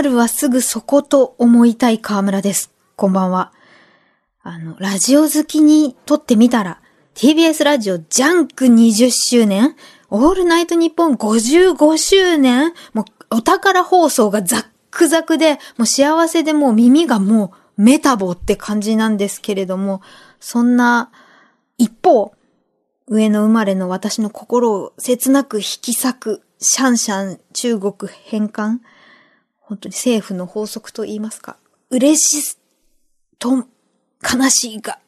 春はすぐそこと思いたい河村です。こんばんは。あの、ラジオ好きにとってみたら、TBS ラジオジャンク20周年、オールナイトニッポン55周年、もうお宝放送がザックザクで、もう幸せでもう耳がもうメタボって感じなんですけれども、そんな一方、上野生まれの私の心を切なく引き裂くシャンシャン中国返還本当に政府の法則と言いますか、嬉しと悲しいが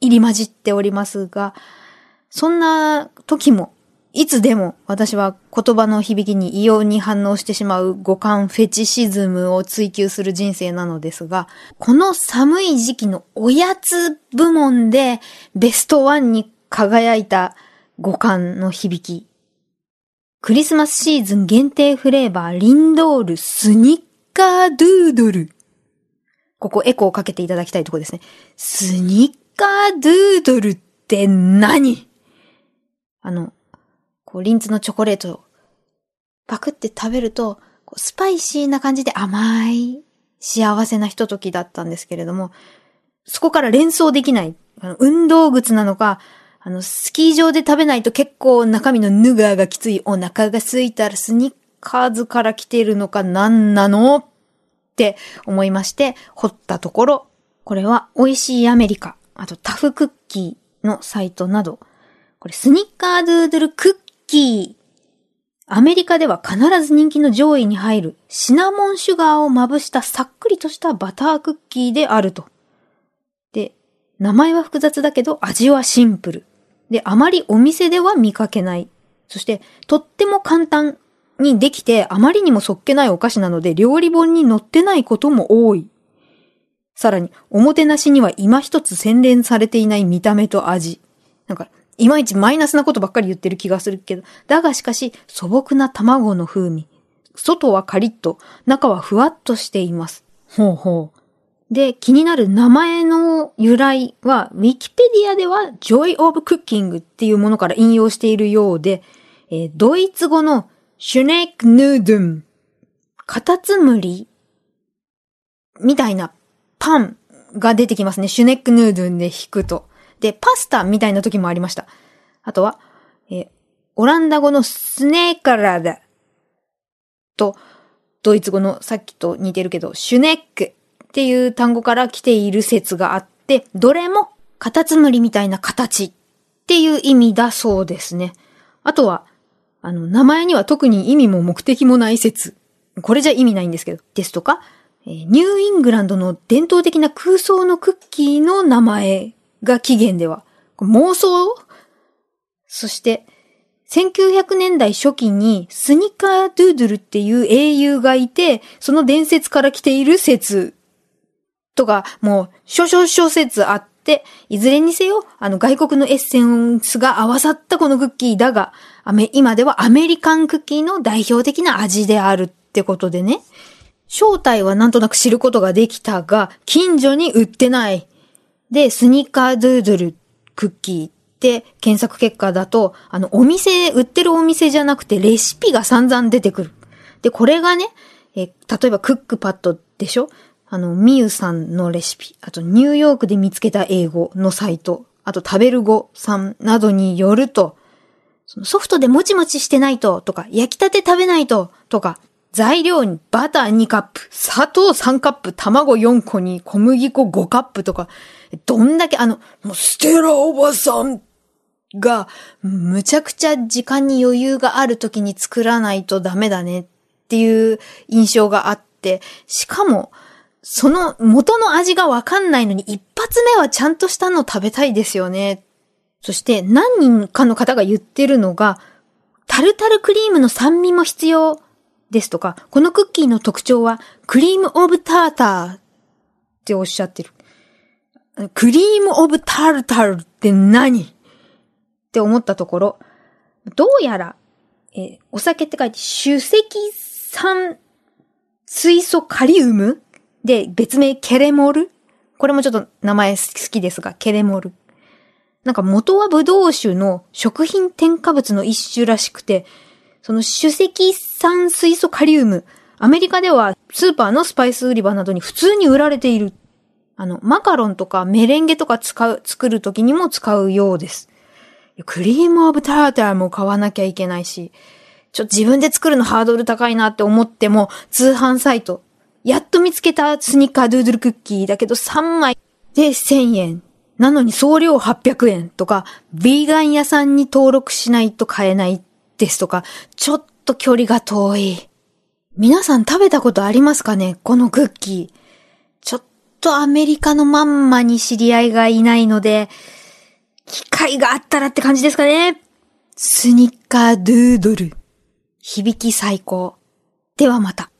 入り混じっておりますが、そんな時も、いつでも私は言葉の響きに異様に反応してしまう五感フェチシズムを追求する人生なのですが、この寒い時期のおやつ部門でベストワンに輝いた五感の響き。クリスマスシーズン限定フレーバーリンドールスニッカードゥードル。ここエコーをかけていただきたいところですね。スニッカードゥードルって何？あの、こう、リンツのチョコレートをパクって食べると、こうスパイシーな感じで甘い幸せなひとときだったんですけれども、そこから連想できない、運動靴なのか、あの、スキー場で食べないと結構中身のヌガーがきついお腹が空いたらスニッカーズから来てるのか何なのって思いまして、掘ったところ、これは美味しいアメリカ、あとタフクッキーのサイトなど、これスニッカードゥードルクッキー。アメリカでは必ず人気の上位に入るシナモンシュガーをまぶしたさっくりとしたバタークッキーであると。で、名前は複雑だけど味はシンプル。で、あまりお店では見かけない。そして、とっても簡単にできて、あまりにもそっけないお菓子なので、料理本に載ってないことも多い。さらに、おもてなしには今一つ洗練されていない見た目と味。なんか、いまいちマイナスなことばっかり言ってる気がするけど、だがしかし、素朴な卵の風味。外はカリッと、中はふわっとしています。ほうほう。で、気になる名前の由来は、ウィキペディアでは Joy of Cooking っていうものから引用しているようで、えードイツ語のシュネックヌードゥン、カタツムリみたいなパンが出てきますね。シュネックヌードゥンで引くと。で、パスタみたいな時もありました。あとは、えーオランダ語のスネーカラダと、ドイツ語のさっきと似てるけど、シュネックっていう単語から来ている説があって、どれもカタツムリみたいな形っていう意味だそうですね。あとは、あの、名前には特に意味も目的もない説。これじゃ意味ないんですけど。ですとか、ニューイングランドの伝統的な空想のクッキーの名前が起源では。妄想？そして、1900年代初期にスニカードゥードゥルっていう英雄がいて、その伝説から来ている説とか、もう、諸々諸説あって、いずれにせよ、あの外国のエッセンスが合わさったこのクッキーだが、アメ今ではアメリカンクッキーの代表的な味であるってことでね。正体はなんとなく知ることができたが、近所に売ってない。で、スニッカードゥードルクッキーって検索結果だと、あの、お店、売ってるお店じゃなくてレシピが散々出てくる。で、これがね、え例えばクックパッドでしょ？あの、ミユさんのレシピ、あとニューヨークで見つけた英語のサイト、あと食べる語さんなどによると、ソフトでもちもちしてないと、とか、焼きたて食べないと、とか、材料にバター2カップ、砂糖3カップ、卵4個に小麦粉5カップとか、どんだけあの、もうステラおばさんが、むちゃくちゃ時間に余裕がある時に作らないとダメだねっていう印象があって、しかも、その元の味がわかんないのに一発目はちゃんとしたの食べたいですよね。そして何人かの方が言ってるのが、タルタルクリームの酸味も必要ですとか、このクッキーの特徴はクリームオブターターっておっしゃってる。クリームオブタルタルって何？って思ったところ、どうやら、えお酒って書いて、主石酸水素カリウム？で、別名ケレモル？これもちょっと名前好きですが、ケレモル。なんか元はブドウ酒の食品添加物の一種らしくて、その主石酸水素カリウム、アメリカではスーパーのスパイス売り場などに普通に売られている。あの、マカロンとかメレンゲとか使う、作る時にも使うようです。クリームオブターターも買わなきゃいけないし、ちょっと自分で作るのハードル高いなって思っても、通販サイト、やっと見つけたスニッカードゥードルクッキーだけど3枚で1000円。なのに送料800円とか、ビーガン屋さんに登録しないと買えないですとか、ちょっと距離が遠い。皆さん食べたことありますかね？このクッキー。ちょっとアメリカのまんまに知り合いがいないので、機会があったらって感じですかね？スニッカードゥードル。響き最高。ではまた。